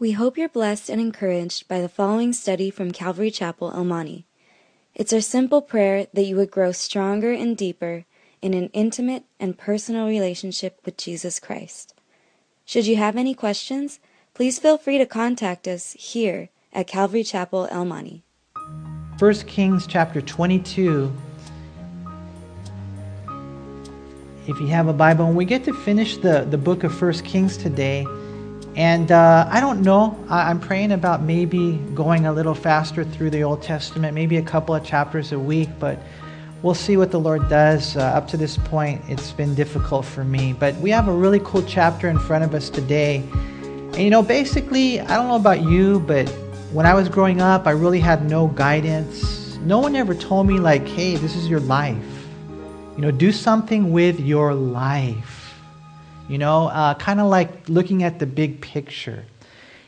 We hope you're blessed and encouraged by the following study from Calvary Chapel, El Monte. It's our simple prayer that you would grow stronger and deeper in an intimate and personal relationship with Jesus Christ. Should you have any questions, please feel free to contact us here at Calvary Chapel, El Monte. 1 Kings chapter 22. If you have a Bible, and we get to finish the, the book of 1 Kings today. And uh, I don't know, I, I'm praying about maybe going a little faster through the Old Testament, maybe a couple of chapters a week, but we'll see what the Lord does. Uh, up to this point, it's been difficult for me. But we have a really cool chapter in front of us today. And you know, basically, I don't know about you, but when I was growing up, I really had no guidance. No one ever told me, like, hey, this is your life. You know, do something with your life. You know, uh, kind of like looking at the big picture.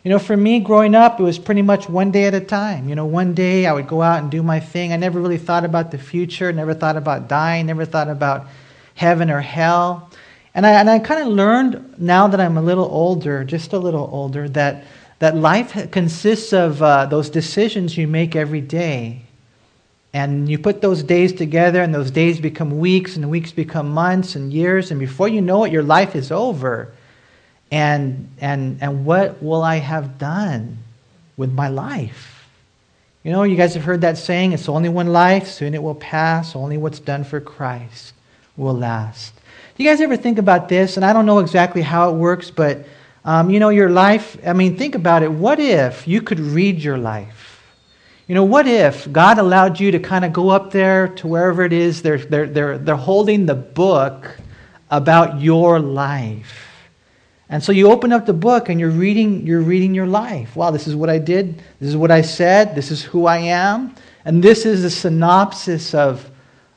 You know, for me growing up, it was pretty much one day at a time. You know, one day I would go out and do my thing. I never really thought about the future, never thought about dying, never thought about heaven or hell. And I, and I kind of learned now that I'm a little older, just a little older, that, that life consists of uh, those decisions you make every day. And you put those days together, and those days become weeks, and weeks become months and years, and before you know it, your life is over. And, and, and what will I have done with my life? You know, you guys have heard that saying it's only one life, soon it will pass, only what's done for Christ will last. Do you guys ever think about this? And I don't know exactly how it works, but um, you know, your life, I mean, think about it. What if you could read your life? You know, what if God allowed you to kind of go up there to wherever it is they're, they're, they're, they're holding the book about your life? And so you open up the book and you're reading, you're reading your life. Wow, this is what I did. This is what I said. This is who I am. And this is the synopsis of,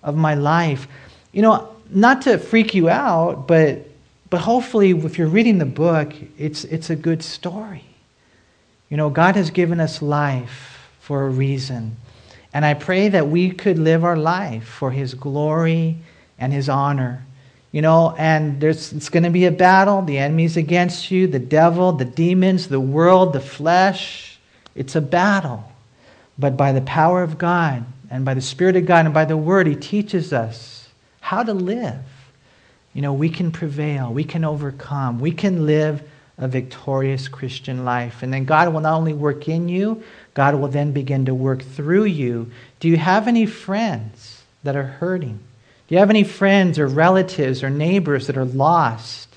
of my life. You know, not to freak you out, but, but hopefully, if you're reading the book, it's, it's a good story. You know, God has given us life for a reason. And I pray that we could live our life for His glory and His honor. You know, and there's, it's going to be a battle. The enemy's against you, the devil, the demons, the world, the flesh. It's a battle. But by the power of God and by the Spirit of God and by the Word, He teaches us how to live. You know, we can prevail, we can overcome, we can live a victorious Christian life. And then God will not only work in you, God will then begin to work through you. Do you have any friends that are hurting? Do you have any friends or relatives or neighbors that are lost?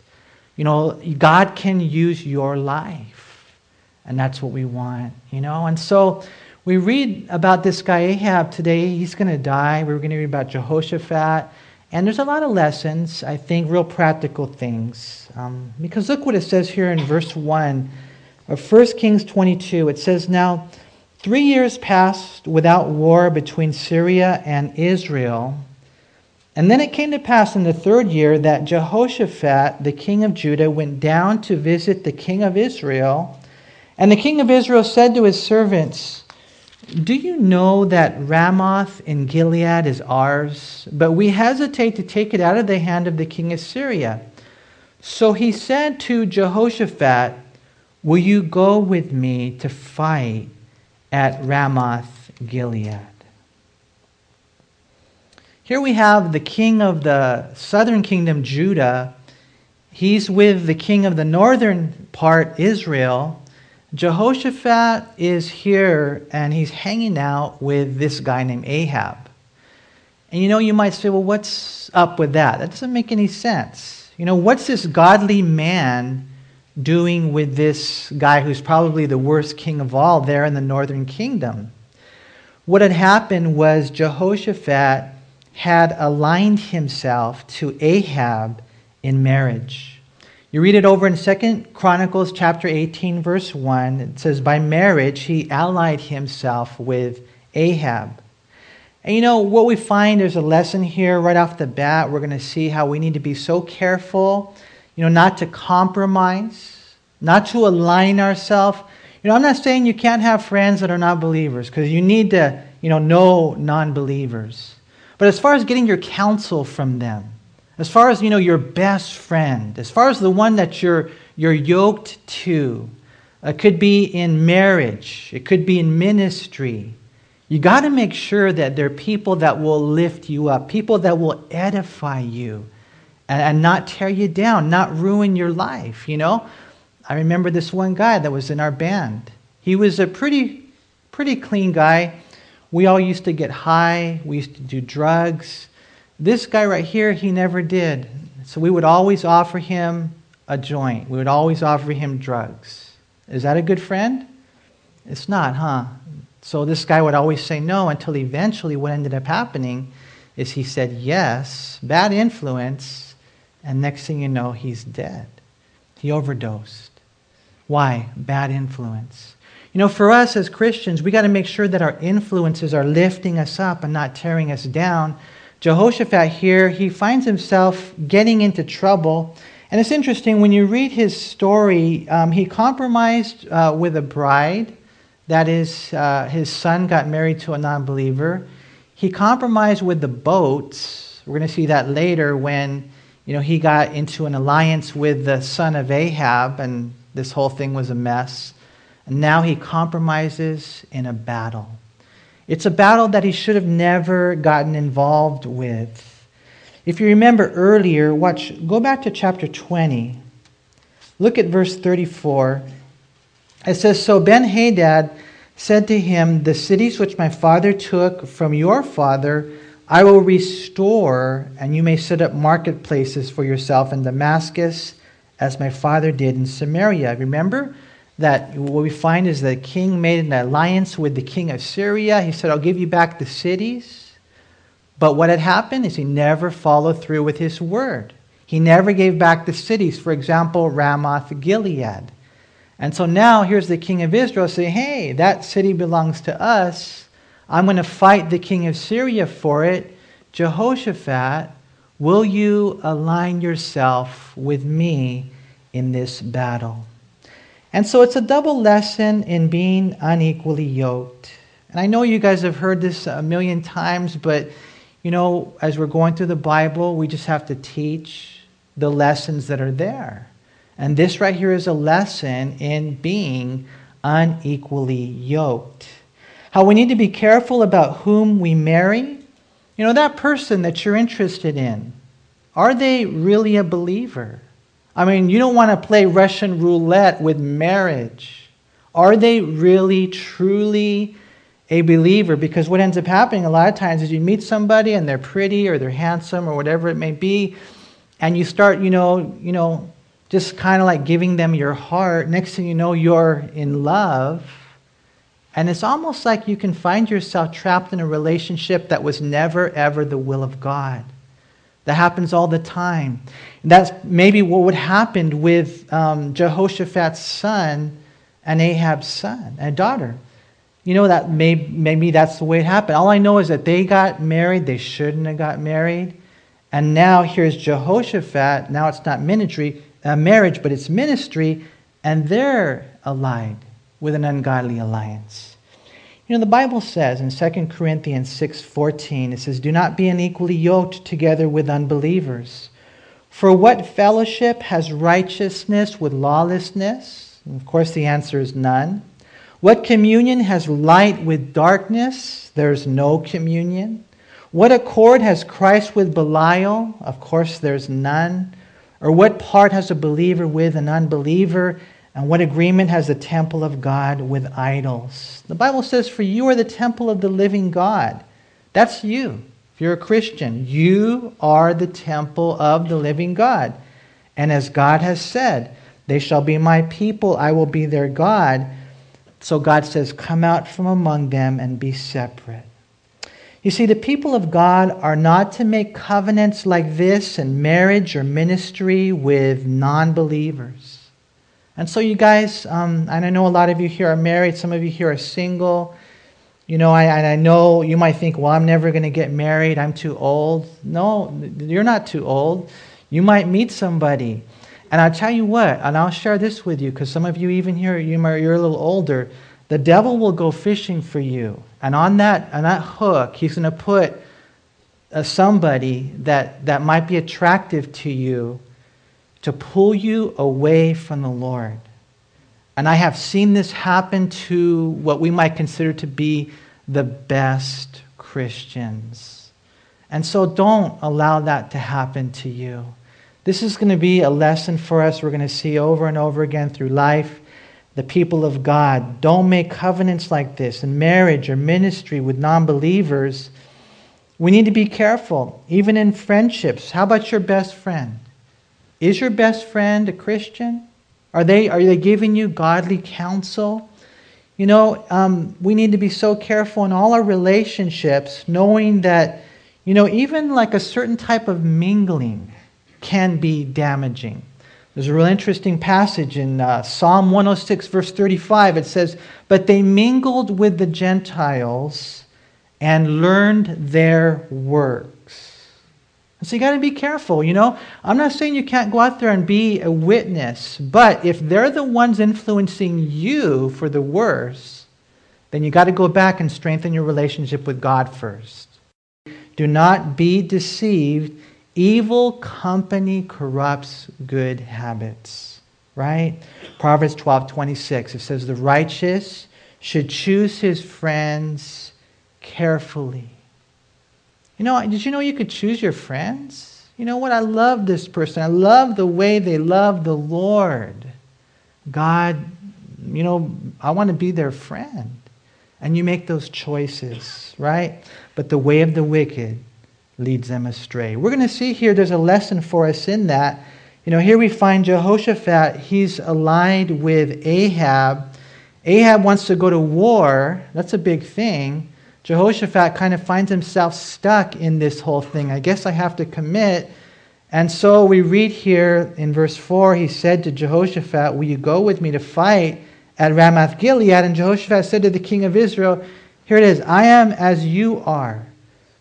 You know, God can use your life. And that's what we want, you know? And so we read about this guy Ahab today. He's going to die. We're going to read about Jehoshaphat. And there's a lot of lessons, I think, real practical things. Um, because look what it says here in verse 1 of 1 Kings 22. It says, Now, three years passed without war between Syria and Israel. And then it came to pass in the third year that Jehoshaphat, the king of Judah, went down to visit the king of Israel. And the king of Israel said to his servants, do you know that Ramoth in Gilead is ours? But we hesitate to take it out of the hand of the king of Syria. So he said to Jehoshaphat, Will you go with me to fight at Ramoth Gilead? Here we have the king of the southern kingdom, Judah. He's with the king of the northern part, Israel. Jehoshaphat is here and he's hanging out with this guy named Ahab. And you know, you might say, well, what's up with that? That doesn't make any sense. You know, what's this godly man doing with this guy who's probably the worst king of all there in the northern kingdom? What had happened was Jehoshaphat had aligned himself to Ahab in marriage. You read it over in Second Chronicles chapter 18 verse 1. It says by marriage he allied himself with Ahab. And you know what we find there's a lesson here right off the bat. We're going to see how we need to be so careful, you know, not to compromise, not to align ourselves. You know, I'm not saying you can't have friends that are not believers because you need to, you know, know non-believers. But as far as getting your counsel from them, as far as you know your best friend as far as the one that you're you're yoked to It could be in marriage. It could be in ministry. You got to make sure that there are people that will lift you up, people that will edify you and, and not tear you down, not ruin your life, you know? I remember this one guy that was in our band. He was a pretty, pretty clean guy. We all used to get high, we used to do drugs. This guy right here, he never did. So we would always offer him a joint, we would always offer him drugs. Is that a good friend? It's not, huh? So this guy would always say no until eventually what ended up happening is he said yes, bad influence, and next thing you know, he's dead. He overdosed. Why? Bad influence. You know, for us as Christians, we got to make sure that our influences are lifting us up and not tearing us down. Jehoshaphat here, he finds himself getting into trouble. And it's interesting, when you read his story, um, he compromised uh, with a bride. That is, uh, his son got married to a non believer. He compromised with the boats. We're going to see that later when you know, he got into an alliance with the son of Ahab, and this whole thing was a mess. And now he compromises in a battle. It's a battle that he should have never gotten involved with. If you remember earlier, watch, go back to chapter 20. Look at verse 34. It says, So Ben Hadad said to him, The cities which my father took from your father I will restore, and you may set up marketplaces for yourself in Damascus, as my father did in Samaria. Remember that what we find is that the king made an alliance with the king of Syria. He said, I'll give you back the cities. But what had happened is he never followed through with his word. He never gave back the cities, for example, Ramoth Gilead. And so now here's the king of Israel saying, hey, that city belongs to us. I'm going to fight the king of Syria for it. Jehoshaphat, will you align yourself with me in this battle? And so it's a double lesson in being unequally yoked. And I know you guys have heard this a million times, but you know, as we're going through the Bible, we just have to teach the lessons that are there. And this right here is a lesson in being unequally yoked how we need to be careful about whom we marry. You know, that person that you're interested in, are they really a believer? I mean, you don't want to play Russian roulette with marriage. Are they really, truly a believer? Because what ends up happening a lot of times is you meet somebody and they're pretty or they're handsome or whatever it may be, and you start, you know, you know, just kind of like giving them your heart. Next thing you know, you're in love and it's almost like you can find yourself trapped in a relationship that was never, ever the will of God. That happens all the time. That's maybe what would happen with um, Jehoshaphat's son and Ahab's son and daughter. You know that may, maybe that's the way it happened. All I know is that they got married. They shouldn't have got married. And now here's Jehoshaphat. Now it's not ministry, uh, marriage, but it's ministry, and they're allied with an ungodly alliance. You know, the Bible says in 2 Corinthians 6:14, it says, "Do not be unequally yoked together with unbelievers. For what fellowship has righteousness with lawlessness?" And of course, the answer is none. What communion has light with darkness? There's no communion. What accord has Christ with Belial? Of course, there's none. Or what part has a believer with an unbeliever? And what agreement has the temple of God with idols? The Bible says, For you are the temple of the living God. That's you. If you're a Christian, you are the temple of the living God. And as God has said, they shall be my people, I will be their God. So God says, Come out from among them and be separate. You see, the people of God are not to make covenants like this in marriage or ministry with non believers. And so, you guys, um, and I know a lot of you here are married, some of you here are single. You know, I, and I know you might think, well, I'm never going to get married, I'm too old. No, you're not too old. You might meet somebody. And I'll tell you what, and I'll share this with you because some of you, even here, you are, you're a little older. The devil will go fishing for you. And on that, on that hook, he's going to put uh, somebody that, that might be attractive to you to pull you away from the Lord. And I have seen this happen to what we might consider to be the best Christians. And so don't allow that to happen to you. This is going to be a lesson for us we're going to see over and over again through life. The people of God, don't make covenants like this in marriage or ministry with non believers. We need to be careful, even in friendships. How about your best friend? Is your best friend a Christian? Are they, are they giving you godly counsel? You know, um, we need to be so careful in all our relationships, knowing that, you know, even like a certain type of mingling can be damaging. There's a real interesting passage in uh, Psalm 106, verse 35. It says, But they mingled with the Gentiles and learned their work. So you got to be careful, you know. I'm not saying you can't go out there and be a witness, but if they're the ones influencing you for the worse, then you got to go back and strengthen your relationship with God first. Do not be deceived. Evil company corrupts good habits, right? Proverbs 12 26, it says, The righteous should choose his friends carefully you know, did you know you could choose your friends? You know what? I love this person. I love the way they love the Lord. God, you know, I want to be their friend. And you make those choices, right? But the way of the wicked leads them astray. We're going to see here there's a lesson for us in that. You know, here we find Jehoshaphat, he's allied with Ahab. Ahab wants to go to war. That's a big thing. Jehoshaphat kind of finds himself stuck in this whole thing. I guess I have to commit. And so we read here in verse 4 he said to Jehoshaphat, Will you go with me to fight at Ramoth Gilead? And Jehoshaphat said to the king of Israel, Here it is I am as you are,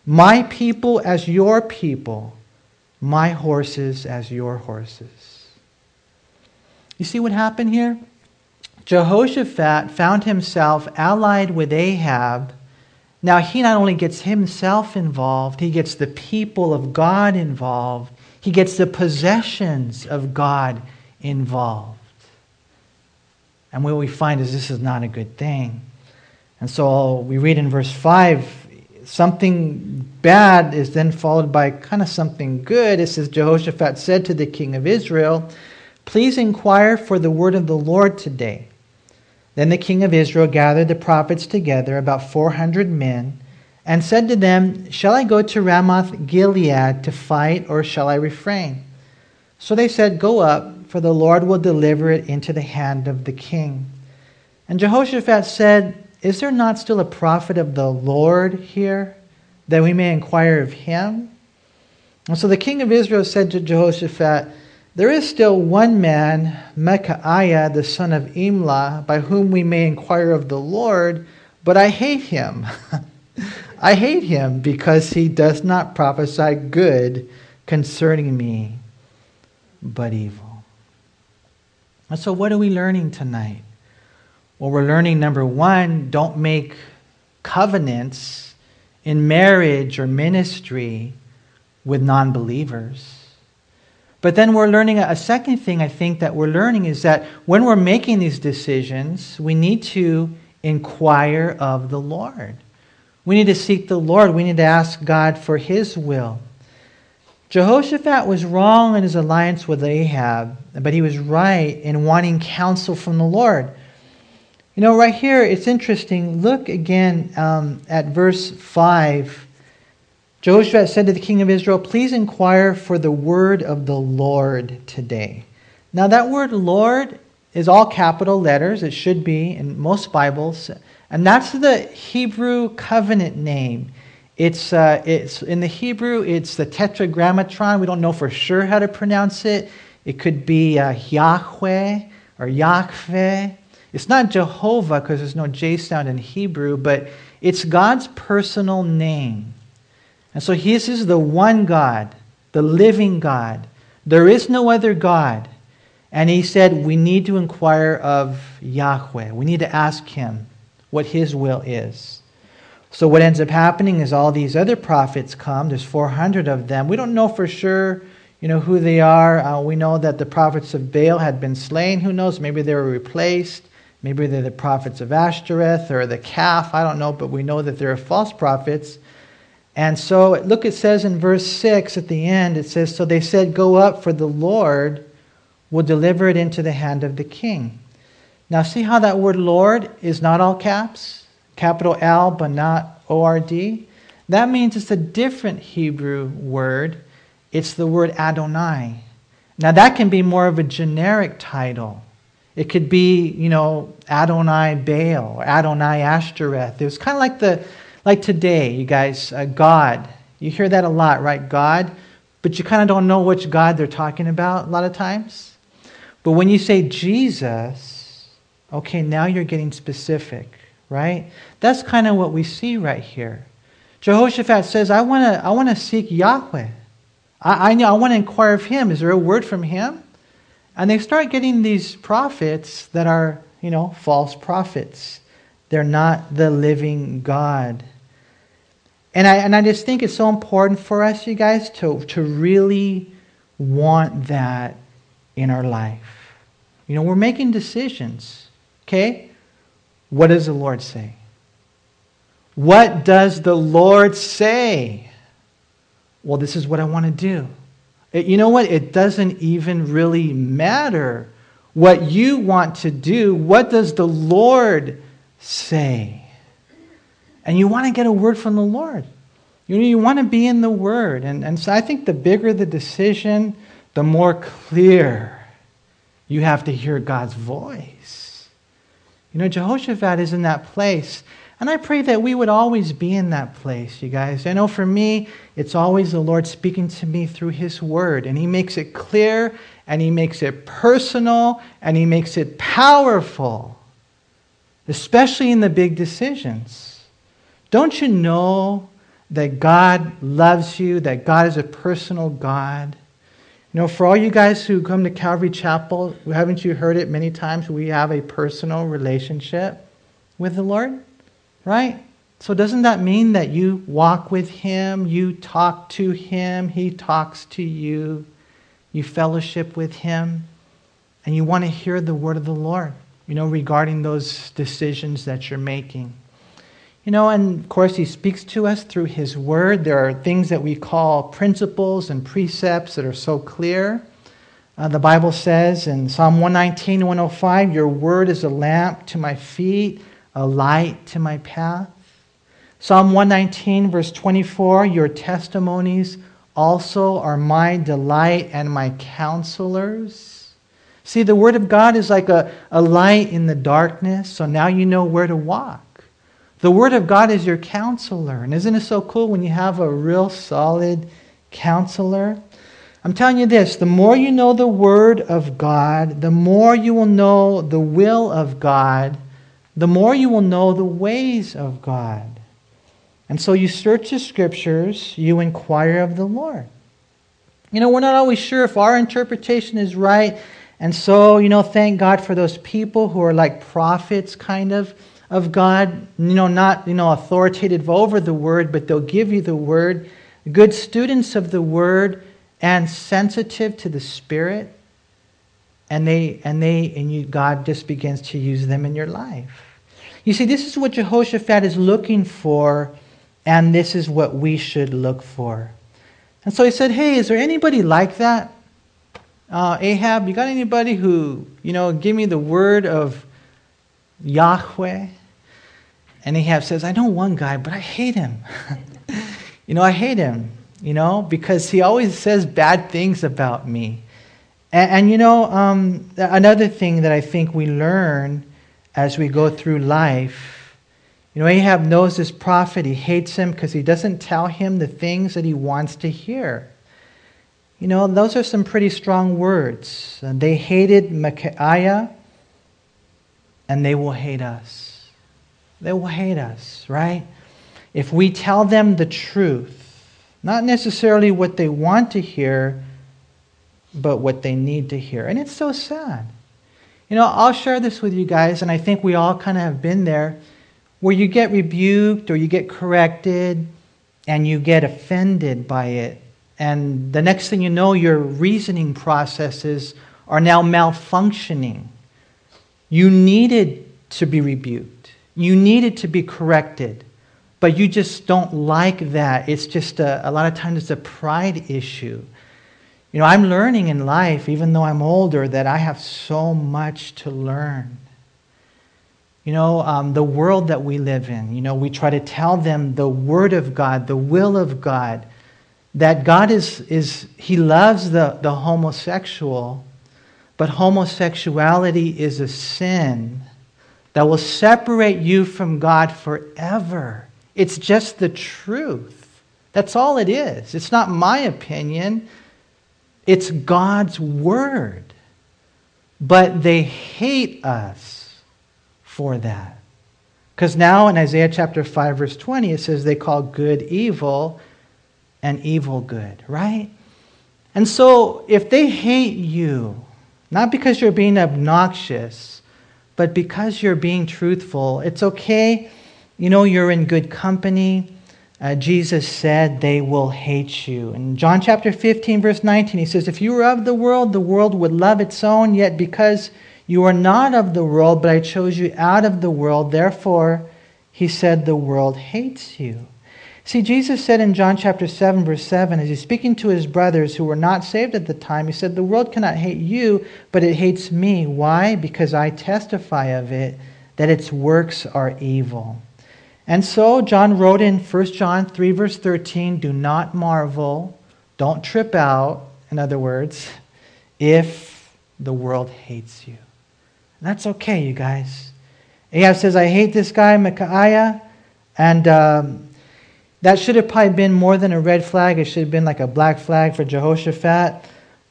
my people as your people, my horses as your horses. You see what happened here? Jehoshaphat found himself allied with Ahab now, he not only gets himself involved, he gets the people of God involved, he gets the possessions of God involved. And what we find is this is not a good thing. And so we read in verse 5 something bad is then followed by kind of something good. It says, Jehoshaphat said to the king of Israel, Please inquire for the word of the Lord today. Then the king of Israel gathered the prophets together, about 400 men, and said to them, Shall I go to Ramoth Gilead to fight, or shall I refrain? So they said, Go up, for the Lord will deliver it into the hand of the king. And Jehoshaphat said, Is there not still a prophet of the Lord here, that we may inquire of him? And so the king of Israel said to Jehoshaphat, there is still one man, Micaiah, the son of Imlah, by whom we may inquire of the Lord, but I hate him. I hate him because he does not prophesy good concerning me, but evil. And so, what are we learning tonight? Well, we're learning number one, don't make covenants in marriage or ministry with non believers. But then we're learning a second thing I think that we're learning is that when we're making these decisions, we need to inquire of the Lord. We need to seek the Lord. We need to ask God for His will. Jehoshaphat was wrong in his alliance with Ahab, but he was right in wanting counsel from the Lord. You know, right here, it's interesting. Look again um, at verse 5 Jehoshaphat said to the king of Israel, Please inquire for the word of the Lord today. Now, that word Lord is all capital letters. It should be in most Bibles. And that's the Hebrew covenant name. It's, uh, it's in the Hebrew, it's the tetragrammaton. We don't know for sure how to pronounce it. It could be uh, Yahweh or Yahweh. It's not Jehovah because there's no J sound in Hebrew, but it's God's personal name. And so His is the one God, the living God. There is no other God. And he said, We need to inquire of Yahweh. We need to ask him what his will is. So, what ends up happening is all these other prophets come. There's 400 of them. We don't know for sure you know, who they are. Uh, we know that the prophets of Baal had been slain. Who knows? Maybe they were replaced. Maybe they're the prophets of Ashtoreth or the calf. I don't know, but we know that there are false prophets. And so, look, it says in verse 6 at the end, it says, So they said, Go up, for the Lord will deliver it into the hand of the king. Now, see how that word Lord is not all caps? Capital L, but not O R D? That means it's a different Hebrew word. It's the word Adonai. Now, that can be more of a generic title. It could be, you know, Adonai Baal or Adonai Ashtoreth. It was kind of like the, like today, you guys, uh, God. You hear that a lot, right? God, but you kind of don't know which God they're talking about a lot of times. But when you say Jesus, okay, now you're getting specific, right? That's kind of what we see right here. Jehoshaphat says, I want to I wanna seek Yahweh. I, I, I want to inquire of him. Is there a word from him? And they start getting these prophets that are, you know, false prophets. They're not the living God. And I, and I just think it's so important for us, you guys, to, to really want that in our life. You know, we're making decisions, okay? What does the Lord say? What does the Lord say? Well, this is what I want to do. It, you know what? It doesn't even really matter what you want to do. What does the Lord say? And you want to get a word from the Lord. You know, you want to be in the Word. And, and so I think the bigger the decision, the more clear you have to hear God's voice. You know, Jehoshaphat is in that place and I pray that we would always be in that place, you guys. I know for me, it's always the Lord speaking to me through His Word, and He makes it clear, and He makes it personal, and He makes it powerful, especially in the big decisions. Don't you know that God loves you, that God is a personal God? You know, for all you guys who come to Calvary Chapel, haven't you heard it many times? We have a personal relationship with the Lord right? So, doesn't that mean that you walk with Him, you talk to Him, He talks to you, you fellowship with Him, and you want to hear the word of the Lord, you know, regarding those decisions that you're making? You know, and of course, He speaks to us through His word. There are things that we call principles and precepts that are so clear. Uh, the Bible says in Psalm 119, 105, Your word is a lamp to my feet a light to my path. Psalm 119, verse 24 Your testimonies also are my delight and my counselors. See, the Word of God is like a, a light in the darkness, so now you know where to walk. The Word of God is your counselor. And isn't it so cool when you have a real solid counselor? I'm telling you this the more you know the Word of God, the more you will know the will of God the more you will know the ways of God. And so you search the scriptures, you inquire of the Lord. You know, we're not always sure if our interpretation is right. And so, you know, thank God for those people who are like prophets, kind of, of God. You know, not, you know, authoritative over the word, but they'll give you the word. Good students of the word and sensitive to the Spirit. And they, and they, and you, God just begins to use them in your life. You see, this is what Jehoshaphat is looking for, and this is what we should look for. And so he said, Hey, is there anybody like that? Uh, Ahab, you got anybody who, you know, give me the word of Yahweh? And Ahab says, I know one guy, but I hate him. you know, I hate him, you know, because he always says bad things about me. And, and you know, um, another thing that I think we learn as we go through life. You know, Ahab knows this prophet. He hates him because he doesn't tell him the things that he wants to hear. You know, those are some pretty strong words. And they hated Micaiah, and they will hate us. They will hate us, right? If we tell them the truth, not necessarily what they want to hear, but what they need to hear. And it's so sad. You know, I'll share this with you guys, and I think we all kind of have been there, where you get rebuked or you get corrected and you get offended by it. And the next thing you know, your reasoning processes are now malfunctioning. You needed to be rebuked. You needed to be corrected, but you just don't like that. It's just a, a lot of times it's a pride issue. You know, I'm learning in life, even though I'm older, that I have so much to learn. You know, um, the world that we live in, you know, we try to tell them the Word of God, the will of God, that God is, is He loves the, the homosexual, but homosexuality is a sin that will separate you from God forever. It's just the truth. That's all it is. It's not my opinion. It's God's word. But they hate us for that. Because now in Isaiah chapter 5, verse 20, it says they call good evil and evil good, right? And so if they hate you, not because you're being obnoxious, but because you're being truthful, it's okay. You know, you're in good company uh, Jesus said they will hate you. In John chapter 15, verse 19, he says, If you were of the world, the world would love its own, yet because you are not of the world, but I chose you out of the world, therefore, he said, the world hates you. See, Jesus said in John chapter 7, verse 7, as he's speaking to his brothers who were not saved at the time, he said, The world cannot hate you, but it hates me. Why? Because I testify of it that its works are evil. And so John wrote in 1 John 3, verse 13 do not marvel, don't trip out, in other words, if the world hates you. And that's okay, you guys. Ahab says, I hate this guy, Micaiah, and um, that should have probably been more than a red flag. It should have been like a black flag for Jehoshaphat.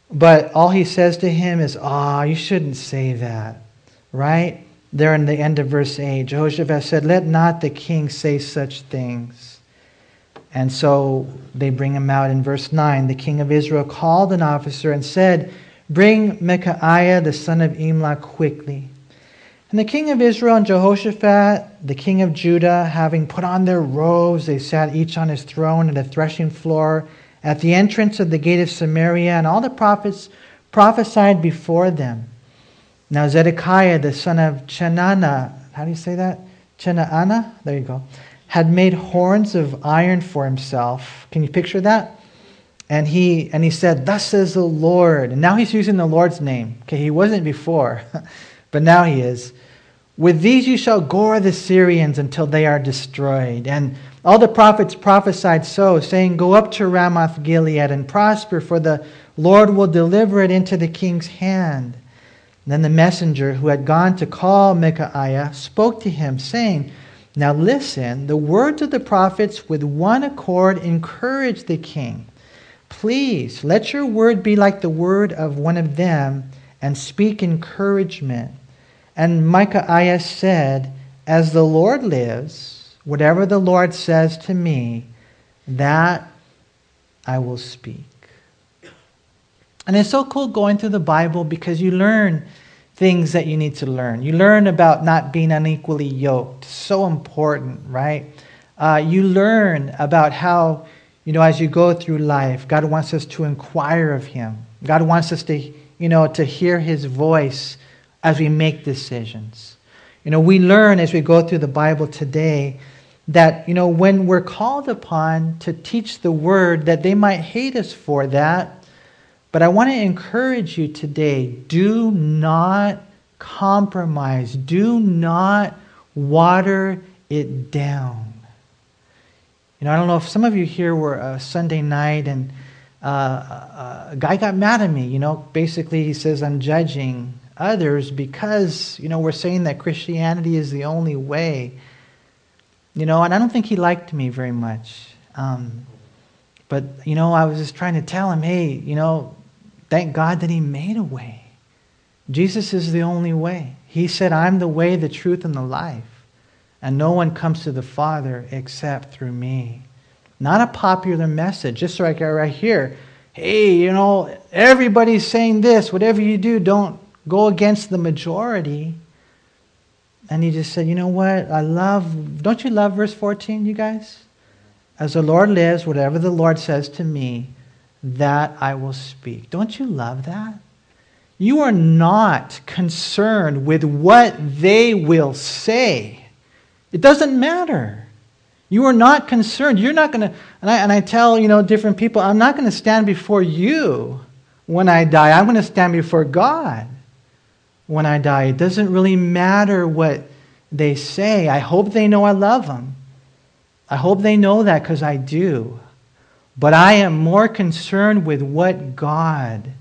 But all he says to him is, Ah, you shouldn't say that, right? there in the end of verse 8, Jehoshaphat said, Let not the king say such things. And so they bring him out in verse 9. The king of Israel called an officer and said, Bring Micaiah the son of Imlah quickly. And the king of Israel and Jehoshaphat, the king of Judah, having put on their robes, they sat each on his throne at a threshing floor at the entrance of the gate of Samaria, and all the prophets prophesied before them. Now Zedekiah, the son of Chenana, how do you say that? Chenaanah? There you go. Had made horns of iron for himself. Can you picture that? And he and he said, Thus says the Lord. And now he's using the Lord's name. Okay, he wasn't before, but now he is. With these you shall gore the Syrians until they are destroyed. And all the prophets prophesied so, saying, Go up to Ramoth Gilead and prosper, for the Lord will deliver it into the king's hand. Then the messenger who had gone to call Micaiah spoke to him, saying, Now listen, the words of the prophets with one accord encourage the king. Please let your word be like the word of one of them and speak encouragement. And Micaiah said, As the Lord lives, whatever the Lord says to me, that I will speak. And it's so cool going through the Bible because you learn things that you need to learn. You learn about not being unequally yoked. So important, right? Uh, you learn about how, you know, as you go through life, God wants us to inquire of Him. God wants us to, you know, to hear His voice as we make decisions. You know, we learn as we go through the Bible today that, you know, when we're called upon to teach the word, that they might hate us for that, but I want to encourage you today do not compromise, do not water it down. You know, I don't know if some of you here were a Sunday night and uh, a guy got mad at me. You know, basically, he says, I'm judging others because, you know, we're saying that Christianity is the only way. You know, and I don't think he liked me very much. Um, but, you know, I was just trying to tell him, hey, you know, thank God that he made a way. Jesus is the only way. He said, I'm the way, the truth, and the life. And no one comes to the Father except through me. Not a popular message, just like right here. Hey, you know, everybody's saying this. Whatever you do, don't go against the majority. And he just said, you know what? I love, don't you love verse 14, you guys? As the Lord lives, whatever the Lord says to me, that I will speak. Don't you love that? You are not concerned with what they will say. It doesn't matter. You are not concerned. You're not going to, and I, and I tell, you know, different people, I'm not going to stand before you when I die. I'm going to stand before God when I die. It doesn't really matter what they say. I hope they know I love them. I hope they know that because I do. But I am more concerned with what God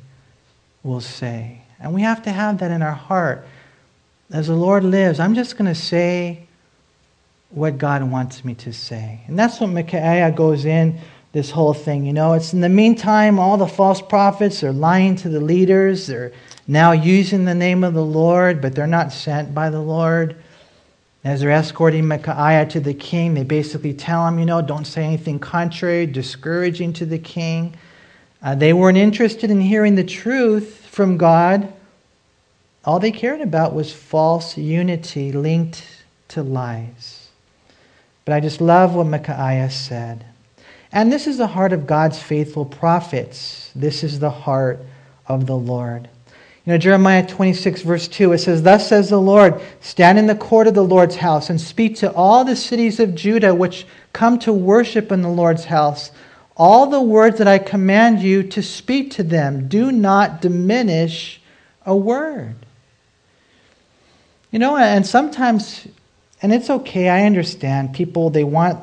will say. And we have to have that in our heart. As the Lord lives, I'm just going to say what God wants me to say. And that's what Micaiah goes in this whole thing. You know, it's in the meantime, all the false prophets are lying to the leaders. They're now using the name of the Lord, but they're not sent by the Lord. As they're escorting Micaiah to the king, they basically tell him, you know, don't say anything contrary, discouraging to the king. Uh, they weren't interested in hearing the truth from God. All they cared about was false unity linked to lies. But I just love what Micaiah said. And this is the heart of God's faithful prophets. This is the heart of the Lord. You know, Jeremiah 26, verse 2, it says, Thus says the Lord, stand in the court of the Lord's house and speak to all the cities of Judah which come to worship in the Lord's house all the words that I command you to speak to them. Do not diminish a word. You know, and sometimes, and it's okay, I understand, people, they want,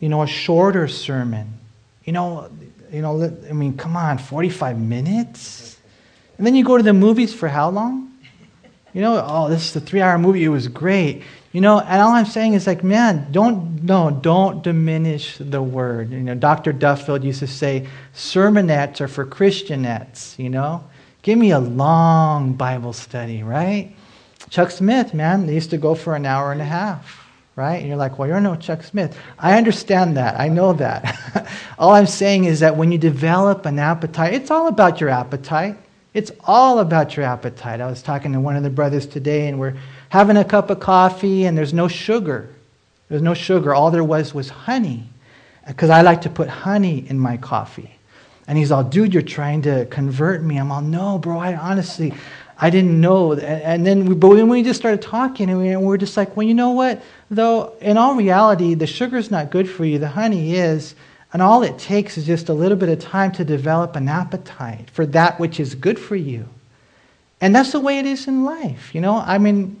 you know, a shorter sermon. You know, you know, I mean, come on, 45 minutes? And then you go to the movies for how long? You know, oh, this is a three hour movie. It was great. You know, and all I'm saying is like, man, don't, no, don't diminish the word. You know, Dr. Duffield used to say, sermonettes are for Christianettes, you know? Give me a long Bible study, right? Chuck Smith, man, they used to go for an hour and a half, right? And you're like, well, you're no Chuck Smith. I understand that. I know that. all I'm saying is that when you develop an appetite, it's all about your appetite. It's all about your appetite. I was talking to one of the brothers today, and we're having a cup of coffee, and there's no sugar. There's no sugar. All there was was honey, because I like to put honey in my coffee. And he's all, dude, you're trying to convert me. I'm all, no, bro, I honestly, I didn't know. And then, we, but when we just started talking, and we, we're just like, well, you know what? Though, in all reality, the sugar's not good for you, the honey is. And all it takes is just a little bit of time to develop an appetite for that which is good for you. And that's the way it is in life. You know, I mean,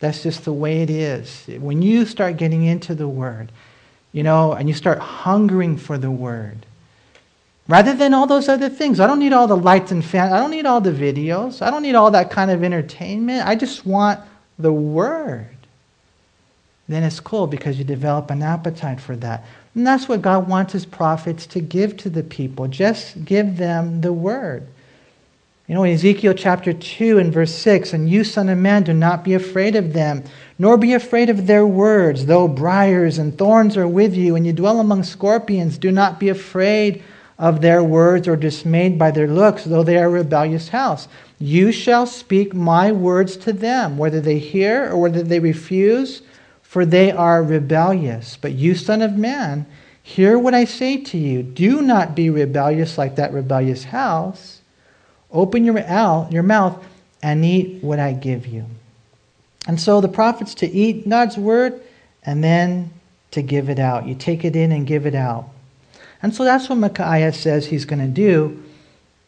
that's just the way it is. When you start getting into the Word, you know, and you start hungering for the Word, rather than all those other things. I don't need all the lights and fans. I don't need all the videos. I don't need all that kind of entertainment. I just want the Word. Then it's cool because you develop an appetite for that. And that's what God wants his prophets to give to the people. Just give them the word. You know, in Ezekiel chapter 2 and verse 6, and you, son of man, do not be afraid of them, nor be afraid of their words, though briars and thorns are with you, and you dwell among scorpions, do not be afraid of their words or dismayed by their looks, though they are a rebellious house. You shall speak my words to them, whether they hear or whether they refuse for they are rebellious. But you, Son of Man, hear what I say to you. Do not be rebellious like that rebellious house. Open your, out, your mouth and eat what I give you. And so the prophets to eat God's word and then to give it out. You take it in and give it out. And so that's what Micaiah says he's going to do.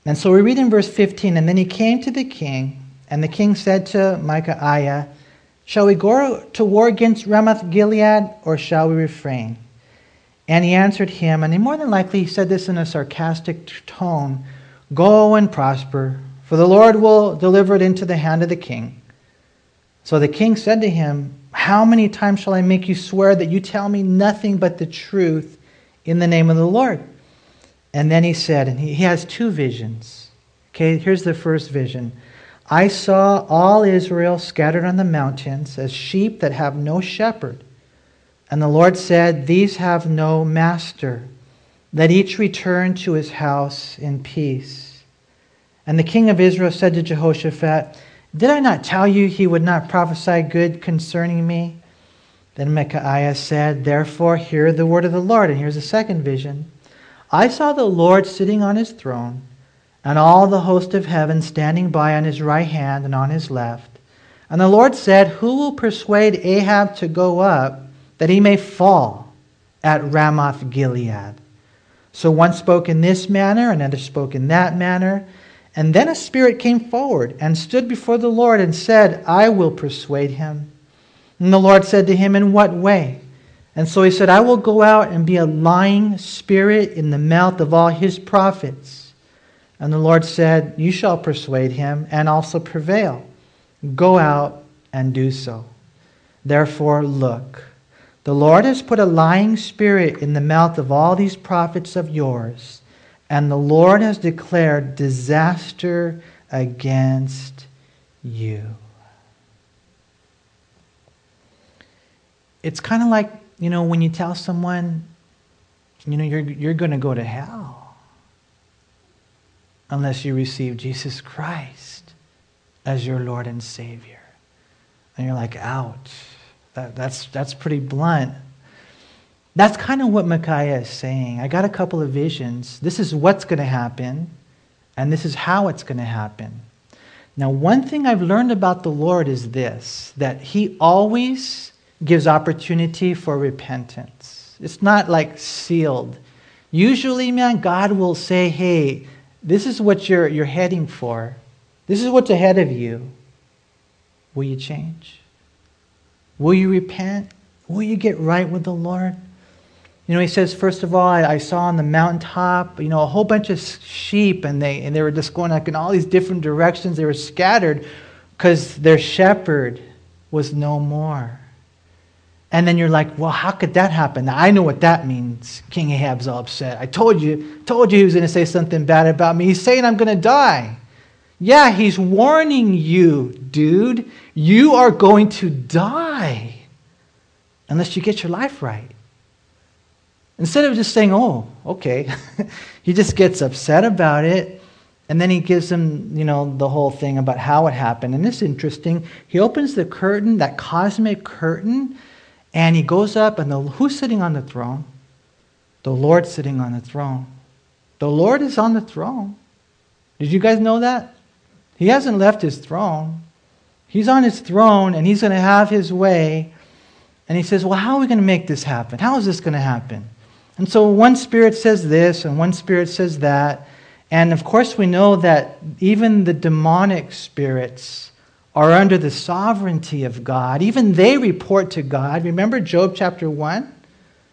And so we read in verse 15, and then he came to the king, and the king said to Micaiah, Shall we go to war against Ramoth Gilead, or shall we refrain? And he answered him, and he more than likely said this in a sarcastic tone Go and prosper, for the Lord will deliver it into the hand of the king. So the king said to him, How many times shall I make you swear that you tell me nothing but the truth in the name of the Lord? And then he said, and he has two visions. Okay, here's the first vision. I saw all Israel scattered on the mountains as sheep that have no shepherd. And the Lord said, These have no master. Let each return to his house in peace. And the king of Israel said to Jehoshaphat, Did I not tell you he would not prophesy good concerning me? Then Micaiah said, Therefore, hear the word of the Lord. And here's the second vision I saw the Lord sitting on his throne and all the host of heaven standing by on his right hand and on his left. And the Lord said, Who will persuade Ahab to go up, that he may fall at Ramoth Gilead? So one spoke in this manner, another spoke in that manner. And then a spirit came forward and stood before the Lord and said, I will persuade him. And the Lord said to him, In what way? And so he said, I will go out and be a lying spirit in the mouth of all his prophets. And the Lord said, You shall persuade him and also prevail. Go out and do so. Therefore, look, the Lord has put a lying spirit in the mouth of all these prophets of yours and the Lord has declared disaster against you. It's kind of like, you know, when you tell someone, you know, you're, you're going to go to hell unless you receive Jesus Christ as your Lord and Savior. And you're like, ouch, that, that's, that's pretty blunt. That's kind of what Micaiah is saying. I got a couple of visions. This is what's going to happen, and this is how it's going to happen. Now, one thing I've learned about the Lord is this that He always gives opportunity for repentance. It's not like sealed. Usually, man, God will say, hey, this is what you're, you're heading for, this is what's ahead of you. Will you change? Will you repent? Will you get right with the Lord? You know, he says, first of all, I, I, saw on the mountaintop, you know, a whole bunch of sheep, and they, and they were just going like in all these different directions. They were scattered because their shepherd was no more. And then you're like, well, how could that happen? Now, I know what that means. King Ahab's all upset. I told you, told you he was going to say something bad about me. He's saying I'm going to die. Yeah, he's warning you, dude. You are going to die unless you get your life right. Instead of just saying, oh, okay, he just gets upset about it. And then he gives them, you know, the whole thing about how it happened. And it's interesting. He opens the curtain, that cosmic curtain, and he goes up, and the, who's sitting on the throne? The Lord sitting on the throne. The Lord is on the throne. Did you guys know that? He hasn't left his throne. He's on his throne, and he's going to have his way. And he says, Well, how are we going to make this happen? How is this going to happen? And so one spirit says this and one spirit says that. And of course, we know that even the demonic spirits are under the sovereignty of God. Even they report to God. Remember Job chapter 1?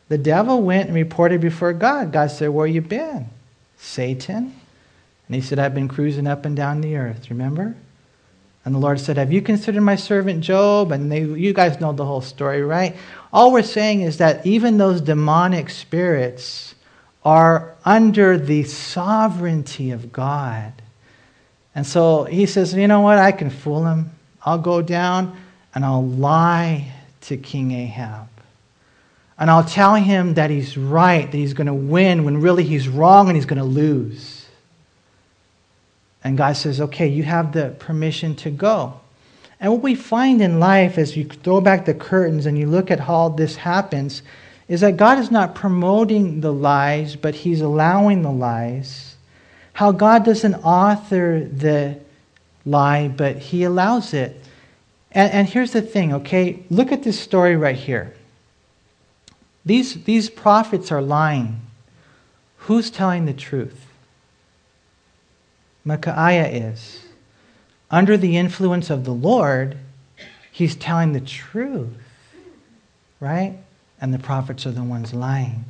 The devil went and reported before God. God said, Where you been? Satan. And he said, I've been cruising up and down the earth. Remember? And the Lord said, Have you considered my servant Job? And they, you guys know the whole story, right? All we're saying is that even those demonic spirits are under the sovereignty of God. And so he says, You know what? I can fool him. I'll go down and I'll lie to King Ahab. And I'll tell him that he's right, that he's going to win, when really he's wrong and he's going to lose. And God says, okay, you have the permission to go. And what we find in life as you throw back the curtains and you look at how this happens is that God is not promoting the lies, but He's allowing the lies. How God doesn't author the lie, but He allows it. And, and here's the thing, okay? Look at this story right here. These, these prophets are lying. Who's telling the truth? Micaiah is. Under the influence of the Lord, he's telling the truth, right? And the prophets are the ones lying.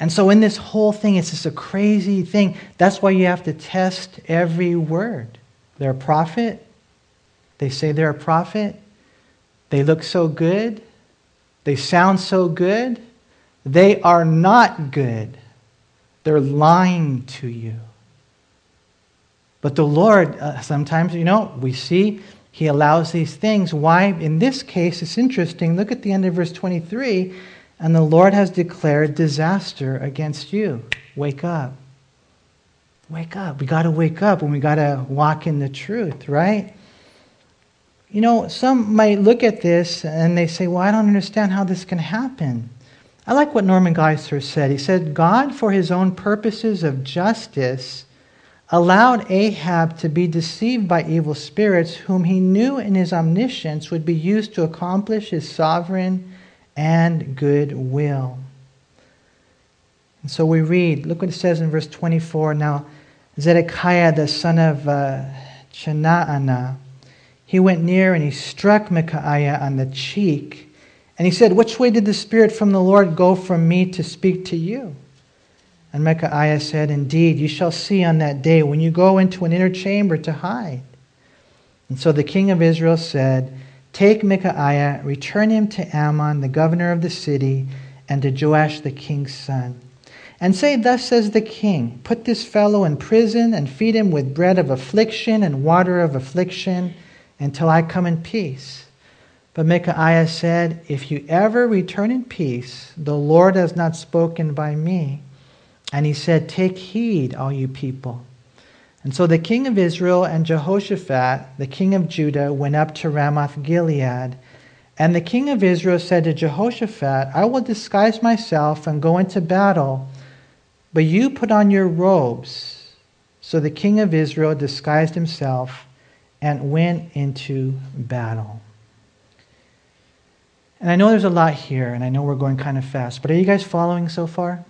And so, in this whole thing, it's just a crazy thing. That's why you have to test every word. They're a prophet. They say they're a prophet. They look so good. They sound so good. They are not good. They're lying to you. But the Lord, uh, sometimes, you know, we see He allows these things. Why? In this case, it's interesting. Look at the end of verse 23. And the Lord has declared disaster against you. Wake up. Wake up. We got to wake up and we got to walk in the truth, right? You know, some might look at this and they say, well, I don't understand how this can happen. I like what Norman Geisler said. He said, God, for his own purposes of justice, allowed Ahab to be deceived by evil spirits, whom he knew in his omniscience would be used to accomplish his sovereign and goodwill. And so we read, look what it says in verse 24. Now, Zedekiah, the son of uh, Chenaanah, he went near and he struck Micaiah on the cheek. And he said, Which way did the Spirit from the Lord go from me to speak to you? And Micaiah said, Indeed, you shall see on that day when you go into an inner chamber to hide. And so the king of Israel said, Take Micaiah, return him to Amon, the governor of the city, and to Joash the king's son. And say, Thus says the king, Put this fellow in prison and feed him with bread of affliction and water of affliction until I come in peace. But Micaiah said, If you ever return in peace, the Lord has not spoken by me. And he said, Take heed, all you people. And so the king of Israel and Jehoshaphat, the king of Judah, went up to Ramoth Gilead. And the king of Israel said to Jehoshaphat, I will disguise myself and go into battle, but you put on your robes. So the king of Israel disguised himself and went into battle. And I know there's a lot here, and I know we're going kind of fast, but are you guys following so far?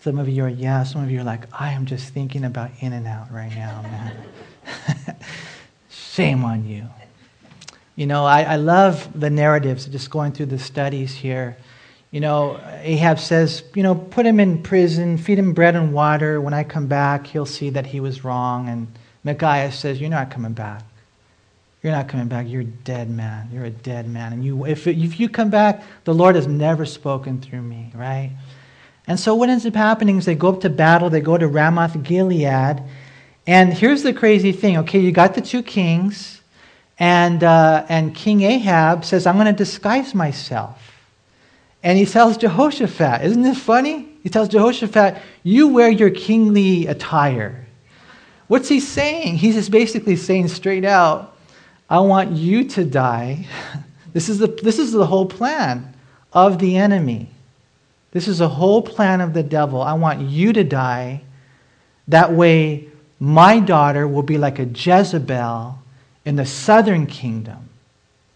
Some of you are, yeah, some of you are like, I am just thinking about In and Out right now, man. Shame on you. You know, I, I love the narratives, just going through the studies here. You know, Ahab says, you know, put him in prison, feed him bread and water. When I come back, he'll see that he was wrong. And Micaiah says, You're not coming back. You're not coming back. You're a dead man. You're a dead man. And you, if, if you come back, the Lord has never spoken through me, right? And so what ends up happening is they go up to battle, they go to Ramoth Gilead. And here's the crazy thing okay, you got the two kings, and, uh, and King Ahab says, I'm going to disguise myself. And he tells Jehoshaphat, isn't this funny? He tells Jehoshaphat, You wear your kingly attire. What's he saying? He's just basically saying straight out, I want you to die. This is the, this is the whole plan of the enemy. This is a whole plan of the devil. I want you to die. That way, my daughter will be like a Jezebel in the southern kingdom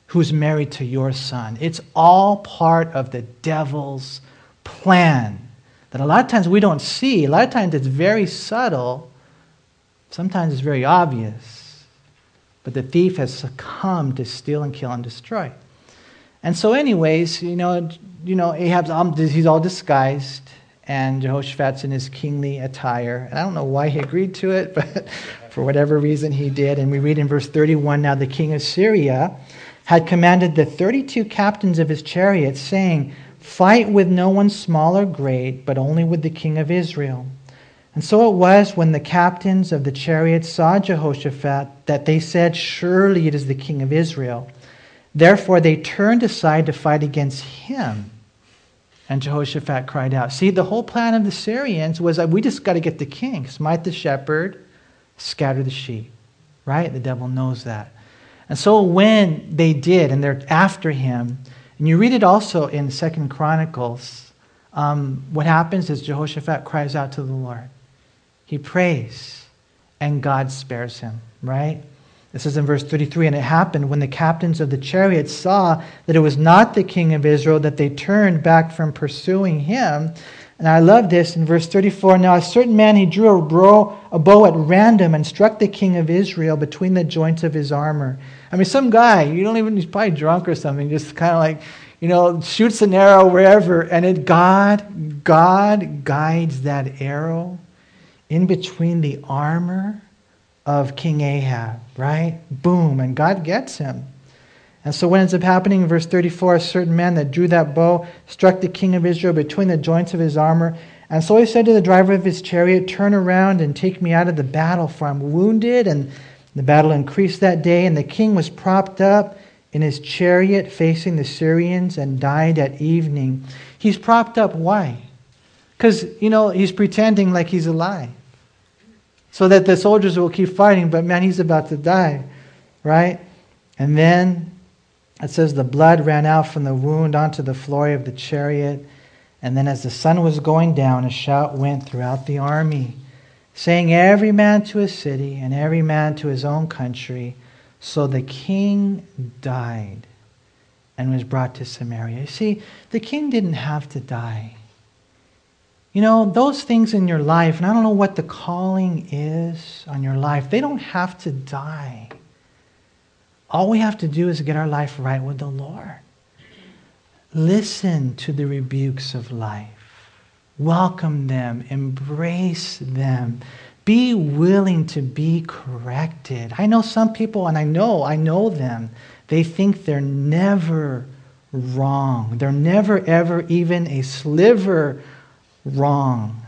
who's married to your son. It's all part of the devil's plan that a lot of times we don't see. A lot of times it's very subtle, Sometimes it's very obvious, but the thief has succumbed to steal and kill and destroy. And so, anyways, you know, you know, Ahab's he's all disguised, and Jehoshaphat's in his kingly attire. And I don't know why he agreed to it, but for whatever reason he did. And we read in verse 31 now the king of Syria had commanded the 32 captains of his chariots, saying, Fight with no one small or great, but only with the king of Israel. And so it was when the captains of the chariots saw Jehoshaphat that they said, Surely it is the king of Israel. Therefore they turned aside to fight against him. And Jehoshaphat cried out. See, the whole plan of the Syrians was that we just got to get the king, smite the shepherd, scatter the sheep. Right? The devil knows that. And so when they did, and they're after him, and you read it also in Second Chronicles, um, what happens is Jehoshaphat cries out to the Lord. He prays, and God spares him, right? This is in verse 33. And it happened when the captains of the chariots saw that it was not the king of Israel that they turned back from pursuing him. And I love this in verse 34. Now, a certain man, he drew a bow, a bow at random and struck the king of Israel between the joints of his armor. I mean, some guy, you don't even, he's probably drunk or something, just kind of like, you know, shoots an arrow wherever. And it, God, God guides that arrow in between the armor of King Ahab, right? Boom, and God gets him. And so what ends up happening in verse 34 a certain man that drew that bow struck the king of Israel between the joints of his armor. And so he said to the driver of his chariot, Turn around and take me out of the battle, for I'm wounded. And the battle increased that day, and the king was propped up in his chariot facing the Syrians and died at evening. He's propped up. Why? Because, you know, he's pretending like he's alive so that the soldiers will keep fighting, but man, he's about to die, right? And then it says the blood ran out from the wound onto the floor of the chariot. And then as the sun was going down, a shout went throughout the army saying, Every man to his city and every man to his own country. So the king died and was brought to Samaria. You see, the king didn't have to die. You know, those things in your life, and I don't know what the calling is on your life, they don't have to die. All we have to do is get our life right with the Lord. Listen to the rebukes of life. Welcome them, embrace them. Be willing to be corrected. I know some people, and I know, I know them, they think they're never wrong. They're never, ever even a sliver wrong.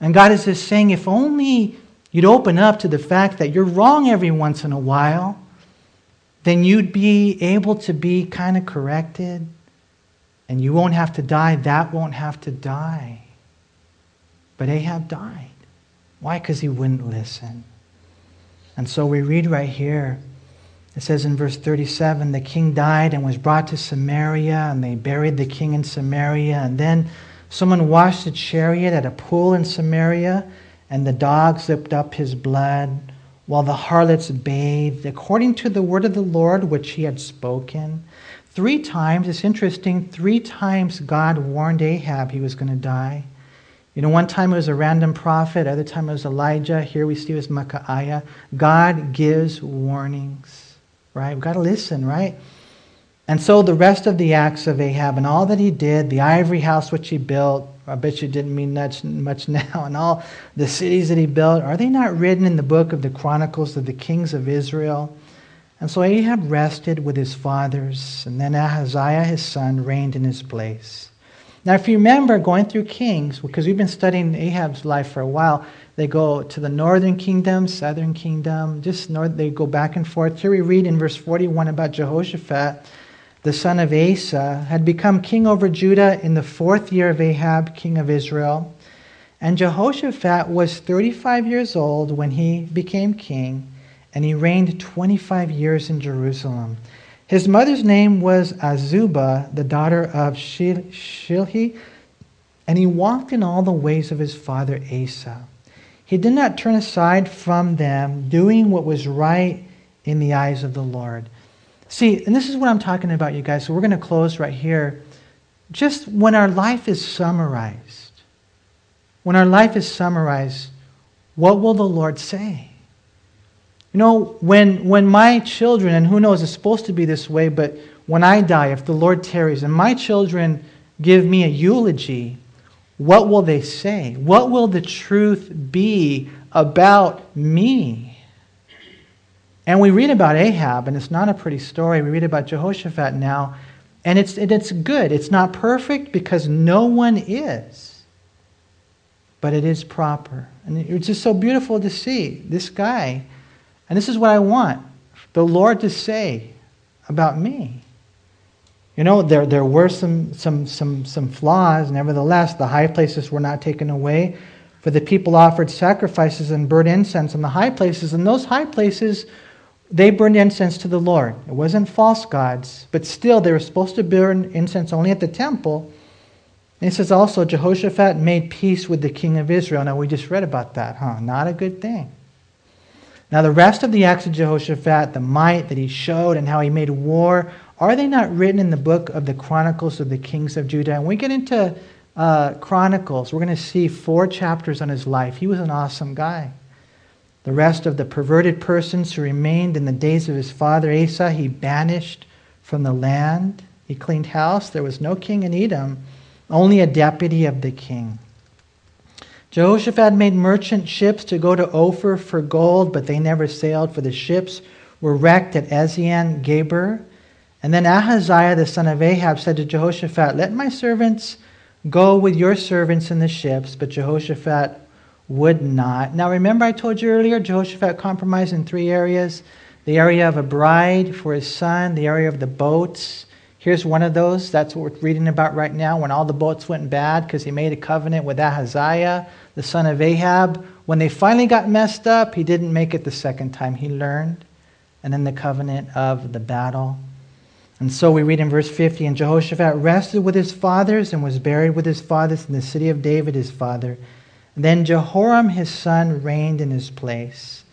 And God is just saying, if only you'd open up to the fact that you're wrong every once in a while, then you'd be able to be kind of corrected and you won't have to die. That won't have to die. But Ahab died. Why? Because he wouldn't listen. And so we read right here it says in verse 37 the king died and was brought to Samaria, and they buried the king in Samaria. And then Someone washed a chariot at a pool in Samaria, and the dogs lipped up his blood, while the harlots bathed, according to the word of the Lord which he had spoken. Three times, it's interesting, three times God warned Ahab he was going to die. You know, one time it was a random prophet, other time it was Elijah. Here we see it was Micaiah. God gives warnings, right? We've got to listen, right? And so the rest of the acts of Ahab and all that he did, the ivory house which he built, I bet you didn't mean much, much now, and all the cities that he built, are they not written in the book of the Chronicles of the kings of Israel? And so Ahab rested with his fathers, and then Ahaziah his son reigned in his place. Now, if you remember going through Kings, because we've been studying Ahab's life for a while, they go to the northern kingdom, southern kingdom, just north, they go back and forth. Here we read in verse 41 about Jehoshaphat the son of Asa, had become king over Judah in the fourth year of Ahab, king of Israel. And Jehoshaphat was 35 years old when he became king, and he reigned 25 years in Jerusalem. His mother's name was Azubah, the daughter of Shilhi, and he walked in all the ways of his father Asa. He did not turn aside from them, doing what was right in the eyes of the Lord. See, and this is what I'm talking about, you guys. So we're going to close right here. Just when our life is summarized, when our life is summarized, what will the Lord say? You know, when, when my children, and who knows, it's supposed to be this way, but when I die, if the Lord tarries, and my children give me a eulogy, what will they say? What will the truth be about me? And we read about Ahab, and it's not a pretty story. We read about Jehoshaphat now, and it's, it's good. It's not perfect because no one is, but it is proper. And it's just so beautiful to see this guy. And this is what I want the Lord to say about me. You know, there, there were some, some, some, some flaws. Nevertheless, the high places were not taken away. For the people offered sacrifices and burnt incense in the high places, and those high places they burned incense to the Lord. It wasn't false gods, but still they were supposed to burn incense only at the temple. And it says also Jehoshaphat made peace with the king of Israel. Now we just read about that, huh? Not a good thing. Now the rest of the acts of Jehoshaphat, the might that he showed and how he made war, are they not written in the book of the Chronicles of the kings of Judah? And we get into uh, Chronicles, we're going to see four chapters on his life. He was an awesome guy. The rest of the perverted persons who remained in the days of his father Asa, he banished from the land. He cleaned house. There was no king in Edom, only a deputy of the king. Jehoshaphat made merchant ships to go to Ophir for gold, but they never sailed, for the ships were wrecked at Ezion Geber. And then Ahaziah the son of Ahab said to Jehoshaphat, Let my servants go with your servants in the ships. But Jehoshaphat would not. Now, remember, I told you earlier, Jehoshaphat compromised in three areas the area of a bride for his son, the area of the boats. Here's one of those. That's what we're reading about right now when all the boats went bad because he made a covenant with Ahaziah, the son of Ahab. When they finally got messed up, he didn't make it the second time. He learned. And then the covenant of the battle. And so we read in verse 50 And Jehoshaphat rested with his fathers and was buried with his fathers in the city of David his father Then Jehoram his son reigned in his place.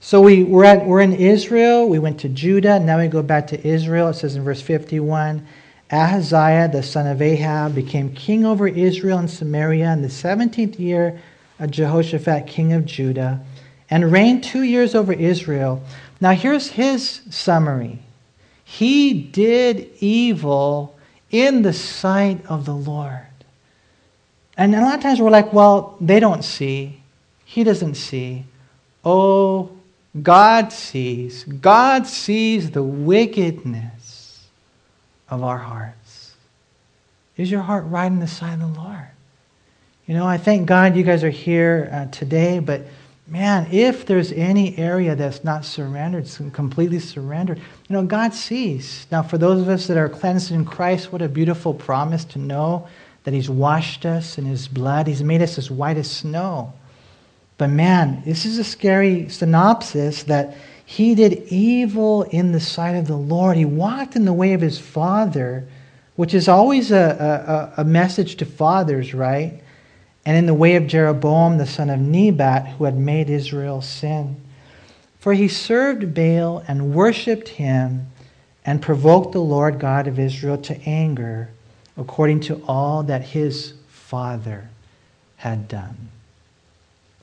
So we, we're, at, we're in Israel. We went to Judah. Now we go back to Israel. It says in verse 51 Ahaziah, the son of Ahab, became king over Israel and Samaria in the 17th year of Jehoshaphat, king of Judah, and reigned two years over Israel. Now here's his summary He did evil in the sight of the Lord. And a lot of times we're like, well, they don't see. He doesn't see. Oh, God sees. God sees the wickedness of our hearts. Is your heart right in the sight of the Lord? You know, I thank God you guys are here uh, today, but man, if there's any area that's not surrendered, completely surrendered, you know, God sees. Now, for those of us that are cleansed in Christ, what a beautiful promise to know that He's washed us in His blood. He's made us as white as snow. But man, this is a scary synopsis that he did evil in the sight of the Lord. He walked in the way of his father, which is always a, a, a message to fathers, right? And in the way of Jeroboam, the son of Nebat, who had made Israel sin. For he served Baal and worshipped him and provoked the Lord God of Israel to anger, according to all that his father had done.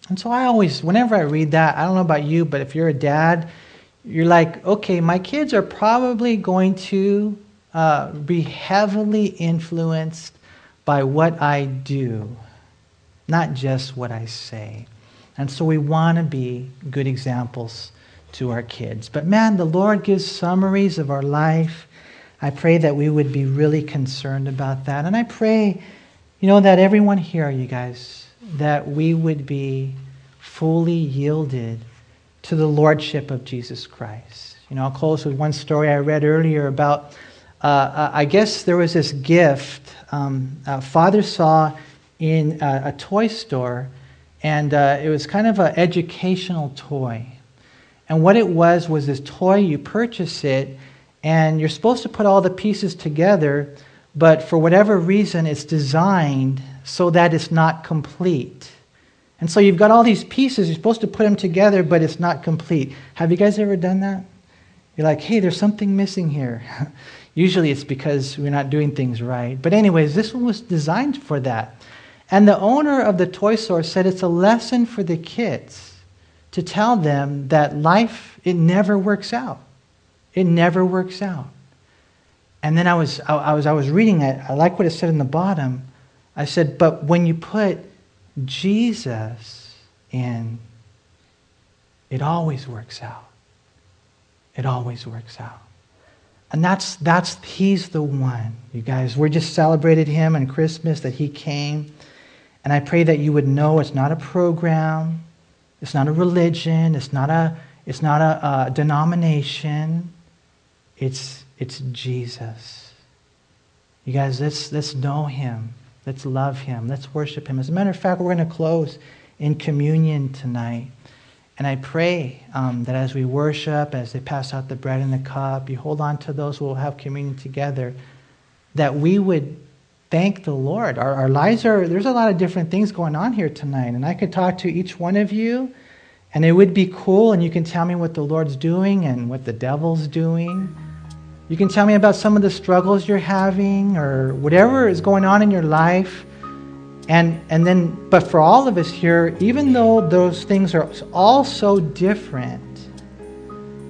And so I always, whenever I read that, I don't know about you, but if you're a dad, you're like, okay, my kids are probably going to uh, be heavily influenced by what I do, not just what I say. And so we want to be good examples to our kids. But man, the Lord gives summaries of our life. I pray that we would be really concerned about that. And I pray, you know, that everyone here, you guys, that we would be fully yielded to the lordship of Jesus Christ. You know, I'll close with one story I read earlier about, uh, uh I guess there was this gift um, father saw in a, a toy store, and uh, it was kind of an educational toy. And what it was was this toy, you purchase it, and you're supposed to put all the pieces together, but for whatever reason, it's designed so that it's not complete. And so you've got all these pieces, you're supposed to put them together, but it's not complete. Have you guys ever done that? You're like, hey, there's something missing here. Usually it's because we're not doing things right. But, anyways, this one was designed for that. And the owner of the toy store said it's a lesson for the kids to tell them that life, it never works out. It never works out. And then I was, I, I was, I was reading it. I like what it said in the bottom. I said, but when you put Jesus in, it always works out. It always works out. And that's, that's, he's the one, you guys. We just celebrated him on Christmas, that he came. And I pray that you would know it's not a program, it's not a religion, it's not a, it's not a, a denomination. It's, it's Jesus. You guys, let's, let's know him. Let's love him. Let's worship him. As a matter of fact, we're going to close in communion tonight. And I pray um, that as we worship, as they pass out the bread and the cup, you hold on to those we'll have communion together, that we would thank the Lord. Our, our lives are, there's a lot of different things going on here tonight. And I could talk to each one of you, and it would be cool, and you can tell me what the Lord's doing and what the devil's doing. You can tell me about some of the struggles you're having or whatever is going on in your life. And, and then, but for all of us here, even though those things are all so different,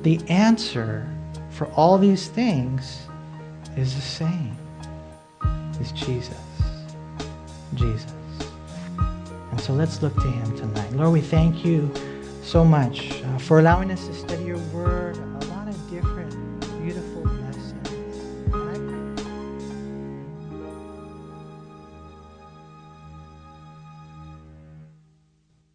the answer for all these things is the same. It's Jesus. Jesus. And so let's look to him tonight. Lord, we thank you so much uh, for allowing us to study your word.